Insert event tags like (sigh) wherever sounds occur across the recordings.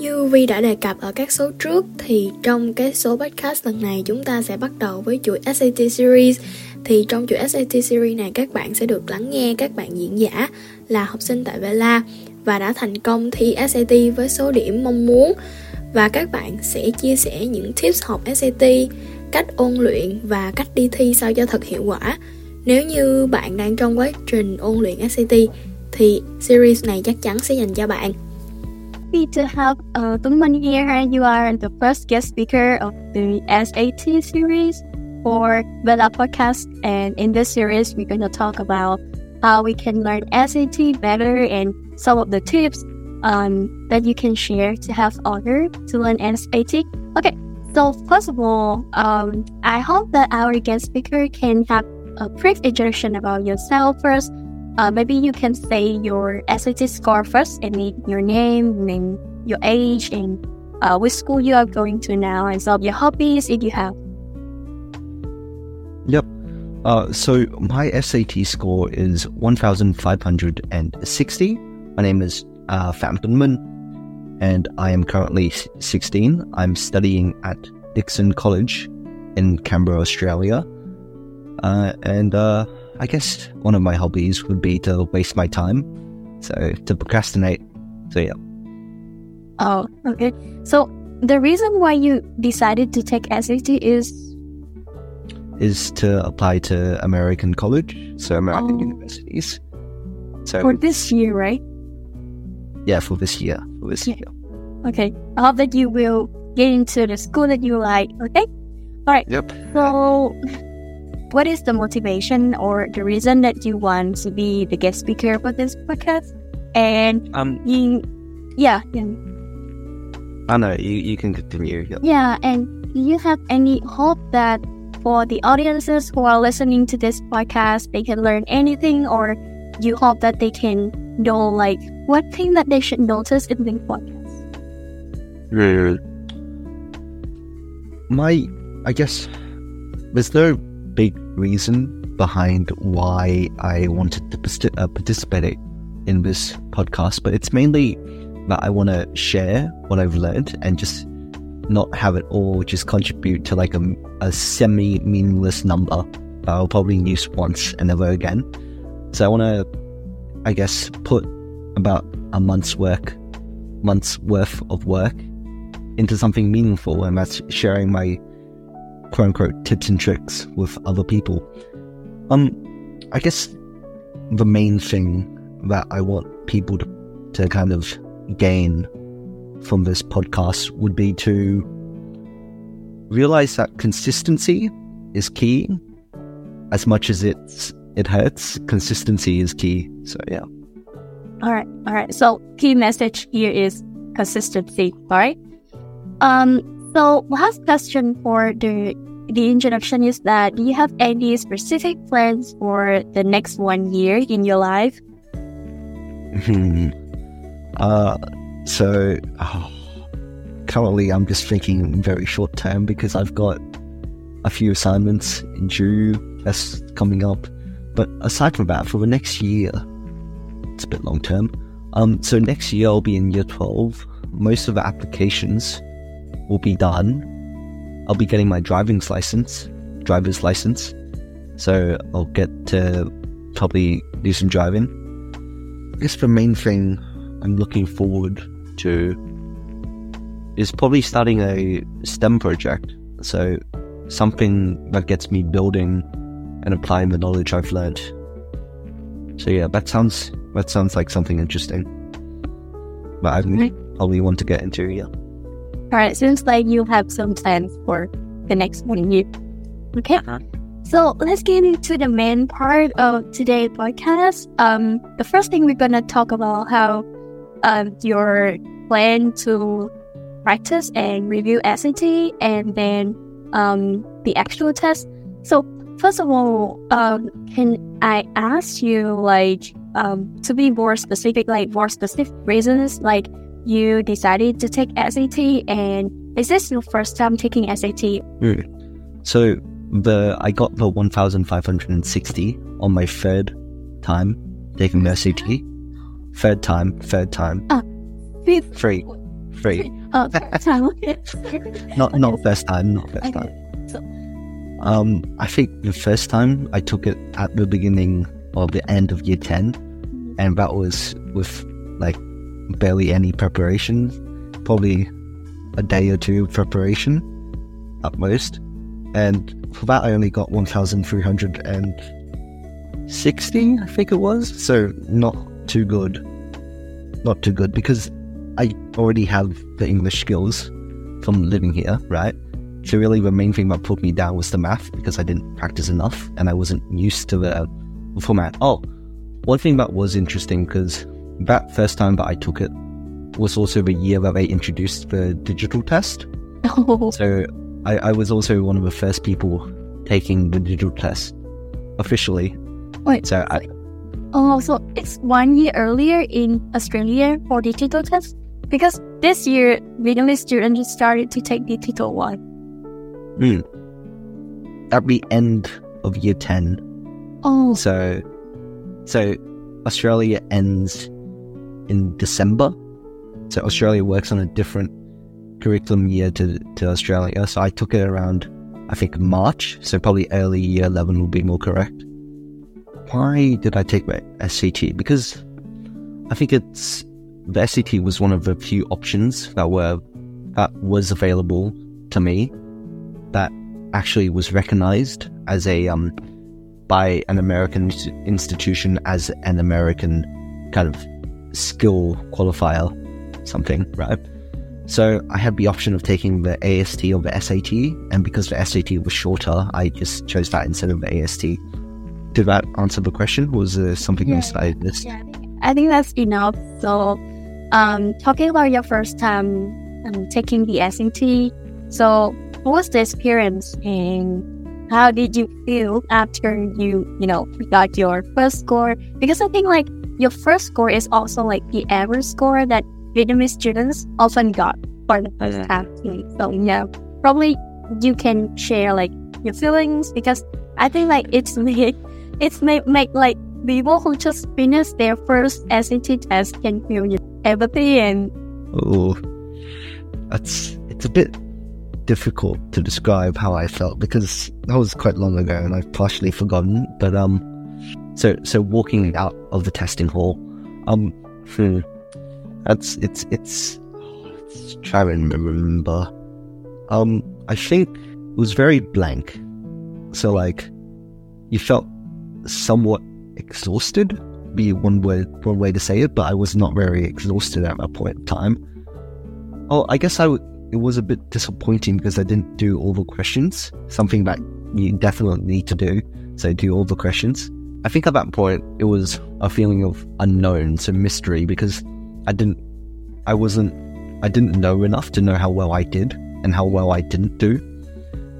Như Vi đã đề cập ở các số trước thì trong cái số podcast lần này chúng ta sẽ bắt đầu với chuỗi SAT series thì trong chuỗi SAT series này các bạn sẽ được lắng nghe các bạn diễn giả là học sinh tại Vela và đã thành công thi SAT với số điểm mong muốn và các bạn sẽ chia sẻ những tips học SAT, cách ôn luyện và cách đi thi sao cho thật hiệu quả. Nếu như bạn đang trong quá trình ôn luyện SAT thì series này chắc chắn sẽ dành cho bạn. Happy to have uh, Tuấn Minh here. And you are the first guest speaker of the SAT series for Vela podcast. And in this series, we're going to talk about how we can learn SAT better and some of the tips um, that you can share to have honor to learn SAT. Okay, so first of all, um, I hope that our guest speaker can have a brief introduction about yourself first uh, maybe you can say your SAT score first and then your name, name your age, and uh, which school you are going to now, and some of your hobbies if you have. Yep. Uh, so my SAT score is 1,560. My name is uh, and I am currently 16. I'm studying at Dickson College in Canberra, Australia. Uh, and uh, I guess one of my hobbies would be to waste my time. So to procrastinate. So yeah. Oh, okay. So the reason why you decided to take SAT is is to apply to American college, so American oh. universities. So for this year, right? Yeah, for this year. For this yeah. year. Okay. I hope that you will get into the school that you like. Okay. All right. Yep. So what is the motivation or the reason that you want to be the guest speaker for this podcast? And um, you, yeah, yeah. I know you, you can continue. Yep. Yeah, and do you have any hope that for the audiences who are listening to this podcast, they can learn anything, or you hope that they can know like what thing that they should notice in the podcast? Yeah. My, I guess, there's no big reason behind why I wanted to uh, participate in this podcast, but it's mainly that I want to share what I've learned and just not have it all just contribute to like a, a semi meaningless number that I'll probably use once and never again. So I want to, I guess, put about a month's work, month's worth of work into something meaningful, and that's sharing my quote unquote tips and tricks with other people. Um, I guess the main thing that I want people to, to kind of gain from this podcast would be to realize that consistency is key. As much as it's it hurts, consistency is key. So yeah. All right, all right. So key message here is consistency. All right. Um, so last question for the the introduction is that do you have any specific plans for the next one year in your life? (laughs) uh, so oh, currently I'm just thinking very short term because I've got a few assignments in due that's coming up. But aside from that, for the next year, it's a bit long term. Um, so next year I'll be in year 12. Most of the applications will be done. I'll be getting my driving's license, driver's license. So I'll get to probably do some driving. I guess the main thing I'm looking forward to is probably starting a STEM project. So something that gets me building and applying the knowledge I've learned. So yeah, that sounds that sounds like something interesting. But I probably want to get into yeah. All right, seems like you have some plans for the next one year. Okay. Uh-huh. So let's get into the main part of today's podcast. Um, the first thing we're gonna talk about how um your plan to practice and review SAT and then um, the actual test. So first of all, um, can I ask you like um, to be more specific, like more specific reasons, like you decided to take SAT and is this your first time taking SAT? Mm. So the I got the 1,560 on my third time taking the SAT. Third time, third time. Ah, fifth. Three. Three. Third (laughs) time. Not not first time, not first Okay. time. So- Um, I think the first time I took it at the beginning or the end of year 10, and that was with like barely any preparation, probably a day or two preparation at most. And for that, I only got 1,360, I think it was. So not too good. Not too good because I already have the English skills from living here, right? So really, the main thing that put me down was the math because I didn't practice enough and I wasn't used to the format. Oh, one thing that was interesting because that first time that I took it was also the year that they introduced the digital test. (laughs) So I, I was also one of the first people taking the digital test officially. wait. So I, Oh, so it's one year earlier in Australia for digital test? Because this year, Vietnamese students started to take digital one. mm, at the end of year 10, Oh, So, so Australia ends in December. So Australia works on a different curriculum year to to Australia. So I took it around, I think March. So probably early year eleven will be more correct. Why did I take my SAT? Because I think it's the SAT was one of the few options that were that was available to me that actually was recognized as a um by an American institution as an American kind of skill qualifier, something, right? So I had the option of taking the ACT or the SAT, and because the SAT was shorter, I just chose that instead of the ACT. Did that answer the question? Was there something Yeah. else I missed? yeah, I think- I think that's enough. So, um, talking about your first time um, taking the SAT, so what was the experience and how did you feel after you, you know, got your first score? Because I think like your first score is also like the average score that Vietnamese students often got for the first Yeah. time. So yeah, probably you can share like your feelings because I think like it's (laughs) make it's make, make like people who just finished their first SAT test can feel you know, empathy and Oh, that's it's a bit difficult to describe how I felt because that was quite long ago and I've partially forgotten. But um, so so walking out of the testing hall, um, hmm, that's it's it's. Let's try and remember. Um, I think it was very blank. So like, you felt somewhat exhausted. Be one way one way to say it, but I was not very exhausted at that point in time. Oh, I guess I w- it was a bit disappointing because I didn't do all the questions. Something that you definitely need to do. So do all the questions. I think at that point it was a feeling of unknown, so mystery, because I didn't, I wasn't, I didn't know enough to know how well I did and how well I didn't do.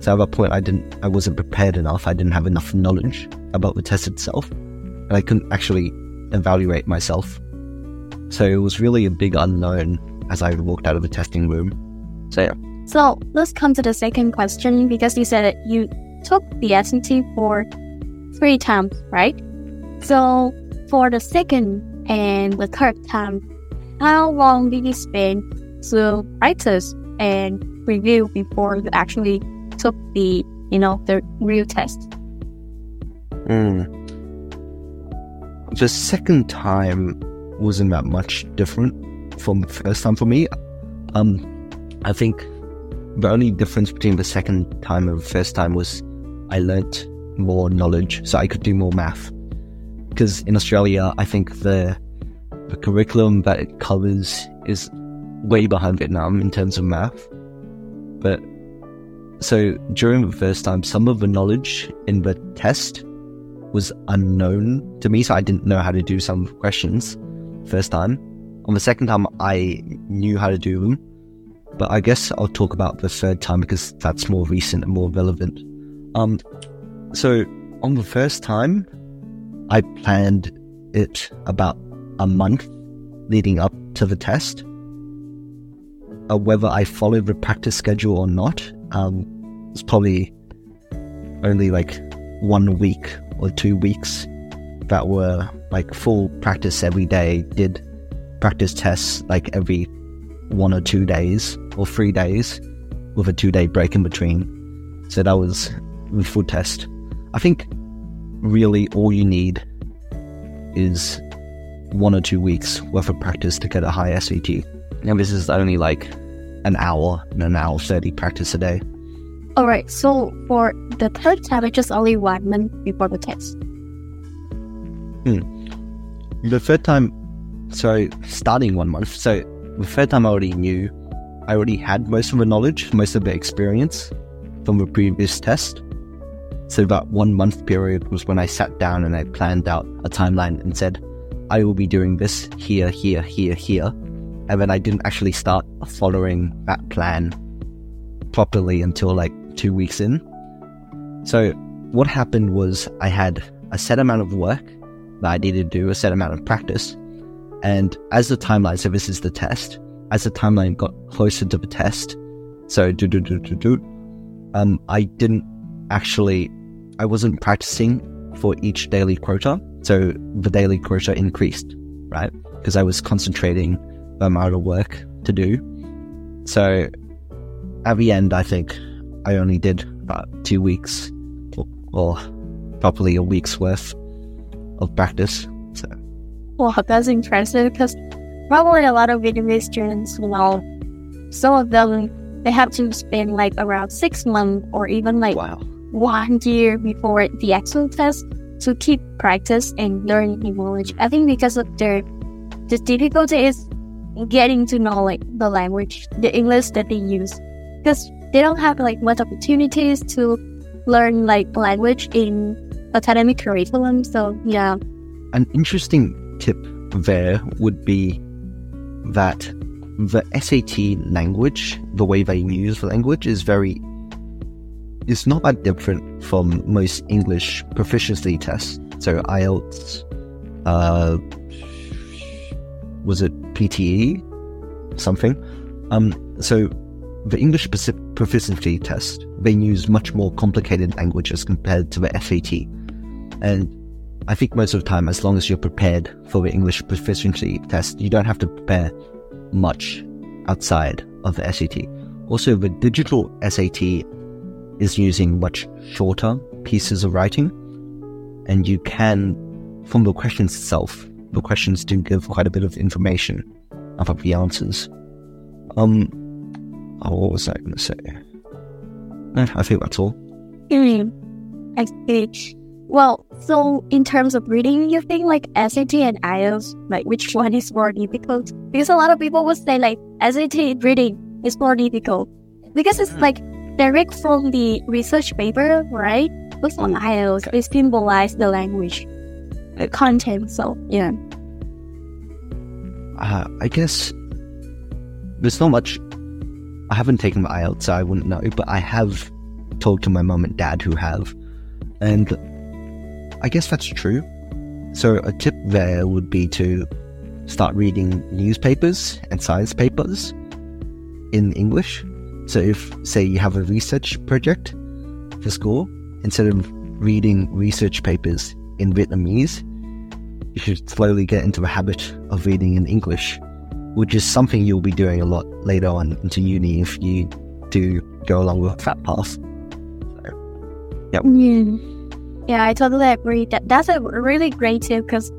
So at that point, I didn't, I wasn't prepared enough. I didn't have enough knowledge about the test itself, and I couldn't actually evaluate myself. So it was really a big unknown as I walked out of the testing room. So yeah. So let's come to the second question because you said you took the SAT for three times, right? So for the second and the third time, how long did you spend to practice and review before you actually took the, you know, the real test? Mm. The second time wasn't that much different from the first time for me. Um, I think the only difference between the second time and the first time was I learnt more knowledge, so I could do more math. Because in Australia, I think the the curriculum that it covers is way behind Vietnam in terms of math. But so during the first time, some of the knowledge in the test was unknown to me, so I didn't know how to do some questions first time. On the second time, I knew how to do them, but I guess I'll talk about the third time because that's more recent and more relevant. Um, so on the first time, I planned it about a month leading up to the test. Uh, whether I followed the practice schedule or not, um, it's probably only like one week or two weeks that were like full practice every day, did practice tests like every one or two days or three days with a two day break in between. So that was the full test. I think really all you need is one or two weeks worth of practice to get a high SAT. Now, this is only like an hour and an hour 30 practice a day. All right. So for the third time, it's just only one month before the test. Hmm. The third time, so starting one month, so the third time I already knew, I already had most of the knowledge, most of the experience from the previous test. So that one month period was when I sat down and I planned out a timeline and said, I will be doing this here, here, here, here. And then I didn't actually start following that plan properly until like two weeks in. So what happened was I had a set amount of work that I needed to do, a set amount of practice. And as the timeline, so this is the test, as the timeline got closer to the test, so do do do do do, um, I didn't actually, I wasn't practicing for each daily quota. So the daily quota increased, right? Because I was concentrating the amount of work to do. So at the end, I think I only did about two weeks or, or probably a week's worth of practice. So Wow, that's impressive because probably a lot of Vietnamese students, well, some of them, they have to spend like around six months or even like wow. One year before the actual test to keep practice and learn new knowledge. I think because of their the difficulty is getting to know like the language, the English that they use, because they don't have like much opportunities to learn like language in academic curriculum. So yeah, An interesting tip there would be that the SAT language, the way they use the language, is very. It's not that different from most English proficiency tests. So IELTS, uh, was it PTE, something? Um, so the English proficiency test, they use much more complicated languages compared to the SAT, and I think most of the time, as long as you're prepared for the English proficiency test, you don't have to prepare much outside of the SAT. Also, the digital SAT is using much shorter pieces of writing, and you can, from the questions itself, the questions do give quite a bit of information about the answers. Um, oh, what was I going to say? Eh, I think that's all. Mm, I. Well, so in terms of reading, you think like SAT and IELTS, like which one is more difficult? Because a lot of people would say like SAT reading is more difficult because it's like direct from the research paper, right? But for IELTS, it symbolize the language, the content. So yeah. uh, I guess there's not much. I haven't taken the IELTS, so I wouldn't know, but I have talked to my mum and dad who have, and I guess that's true. So a tip there would be to start reading newspapers and science papers in English. So if, say, you have a research project for school, instead of reading research papers in Vietnamese, you should slowly get into the habit of reading in English, which is something you'll be doing a lot later on into uni if you do go along with that path. Yeah. Mm. Yeah, I totally agree. That that's a really great tip because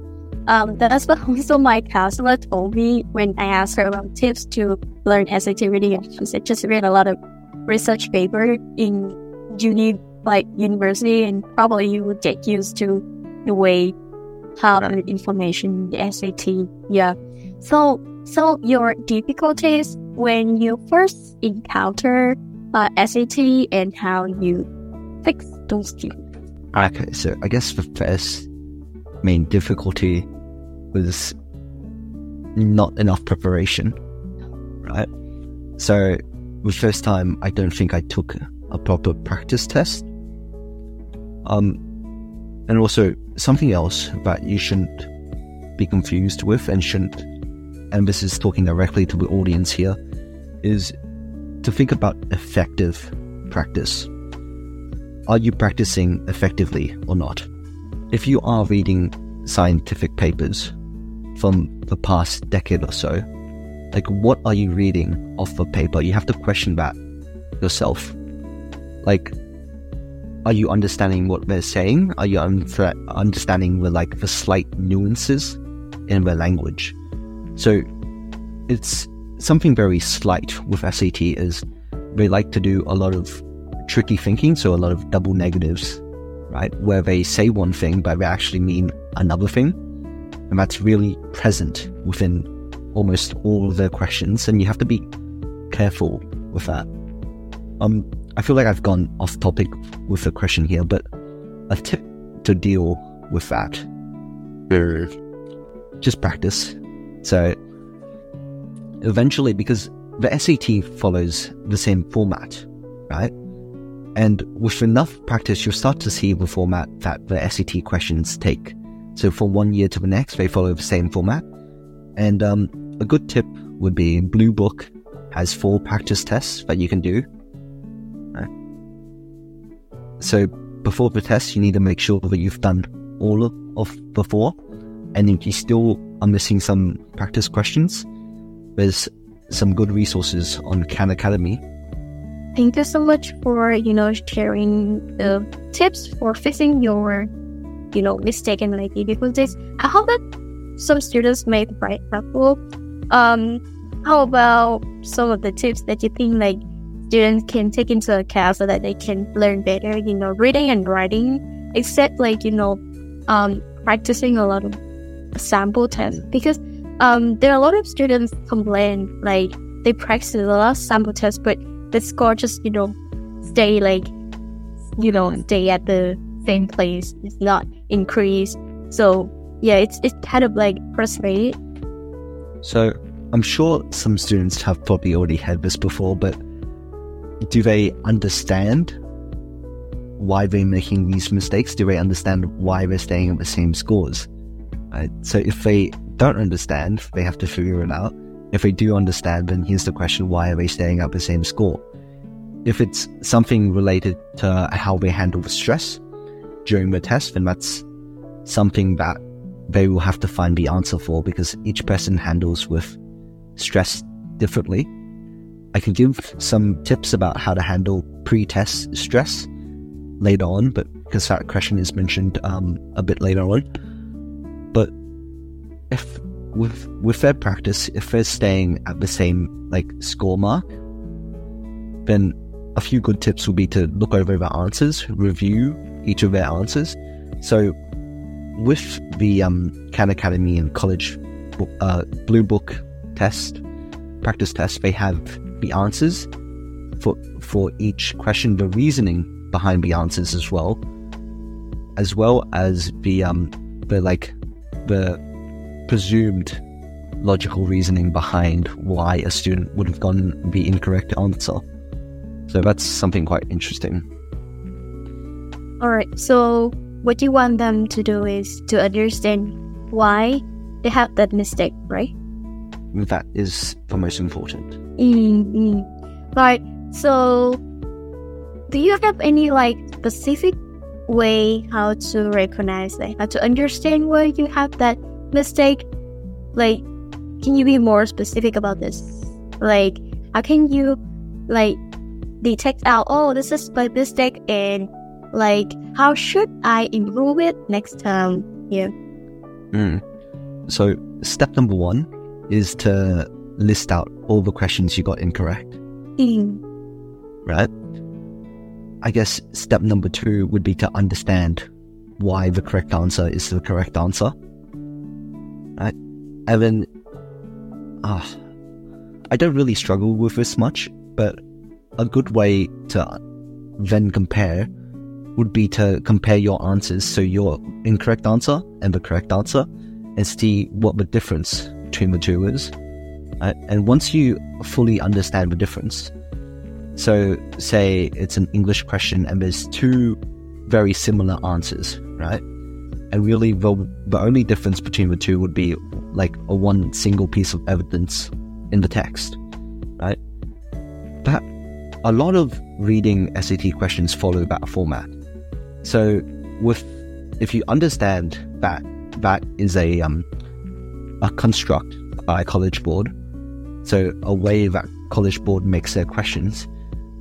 um, that's what also my counselor told me when I asked her about tips to learn SAT reading. She said just read a lot of research paper in uni, like university, and probably you would get used to the way how the information the SAT. Yeah. So so your difficulties when you first encounter uh, SAT and how you fix those difficulties. Okay, so I guess the first main difficulty was not enough preparation, right? So the first time, I don't think I took a proper practice test. Um, and also something else that you shouldn't be confused with and shouldn't, and this is talking directly to the audience here, is to think about effective practice. Are you practicing effectively or not? If you are reading scientific papers from the past decade or so, like what are you reading off the paper? You have to question that yourself. Like, are you understanding what they're saying? Are you un- understanding the like the slight nuances in their language? So it's something very slight with SAT is they like to do a lot of tricky thinking, so a lot of double negatives, right? Where they say one thing but they actually mean another thing. And that's really present within almost all of their questions, and you have to be careful with that. Um, I feel like I've gone off topic with the question here, but a tip to deal with that, just practice. So eventually, because the SAT follows the same format, right? And with enough practice, you'll start to see the format that the SAT questions take. So from one year to the next, they follow the same format. And um, a good tip would be Blue Book has four practice tests that you can do. So before the test, you need to make sure that you've done all of, the four. And if you still are missing some practice questions, there's some good resources on Khan Academy. Thank you so much for you know sharing the tips for fixing your you know mistaken like difficulties. I hope that some students might find helpful. Um, how about some of the tips that you think like students can take into account so that they can learn better? You know, reading and writing, except like you know, um, practicing a lot of sample tests because um, there are a lot of students complain like they practice a lot of sample tests, but the score just you know stay like you know stay at the same place. It's not increased. So yeah, it's it's kind of like frustrating. So I'm sure some students have probably already had this before, but do they understand why they're making these mistakes? Do they understand why they're staying at the same scores? So if they don't understand, they have to figure it out. If they do understand, then here's the question why are they staying at the same score? If it's something related to how they handle the stress during the test, then that's something that they will have to find the answer for because each person handles with stress differently. I can give some tips about how to handle pre test stress later on, but because that question is mentioned um, a bit later on. But if with with their practice, if they're staying at the same like score mark, then a few good tips will be to look over the answers, review each of their answers. So with the um, Khan Academy and College uh, Blue Book test, practice test, they have the answers for for each question, the reasoning behind the answers as well, as well as the um the like the presumed logical reasoning behind why a student would have gotten the incorrect answer. So that's something quite interesting. All right. So what you want them to do is to understand why they have that mistake, right? That is the most important. Mm-hmm. Right. So, do you have any like specific way how to recognize that, how to understand why you have that mistake? Like, can you be more specific about this? Like, how can you like detect out? Oh, this is my mistake, and like how should I improve it next time? Yeah. Mm. So step number one is to list out all the questions you got incorrect. Mm. Right? I guess step number two would be to understand why the correct answer is the correct answer. Right? And then, uh, I don't really struggle with this much, but a good way to then compare would be to compare your answers, so your incorrect answer and the correct answer, and see what the difference between the two is. Uh, and once you fully understand the difference, So, say it's an English question and there's two very similar answers, right? And really, the, the only difference between the two would be like a one single piece of evidence in the text, right? But a lot of reading SAT questions follow that format. So, with if you understand that that is a um, a construct by College Board, so a way that College Board makes their questions,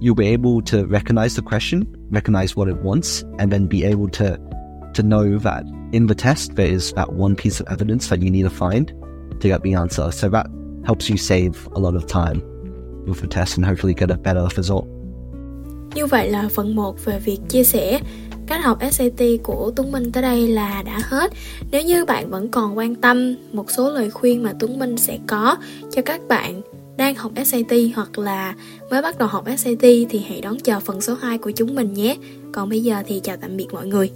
you'll be able to recognize the question, recognize what it wants, and then be able to to know that in the test there is that one piece of evidence that you need to find to get the answer. So that helps you save a lot of time with the test and hopefully get a better result. Như vậy là phần 1 về việc chia sẻ cách học SAT của Tuấn Minh tới đây là đã hết. Nếu như bạn vẫn còn quan tâm, một số lời khuyên mà Tuấn Minh sẽ có cho các bạn đang học SAT hoặc là mới bắt đầu học SAT thì hãy đón chờ phần số 2 của chúng mình nhé. Còn bây giờ thì chào tạm biệt mọi người.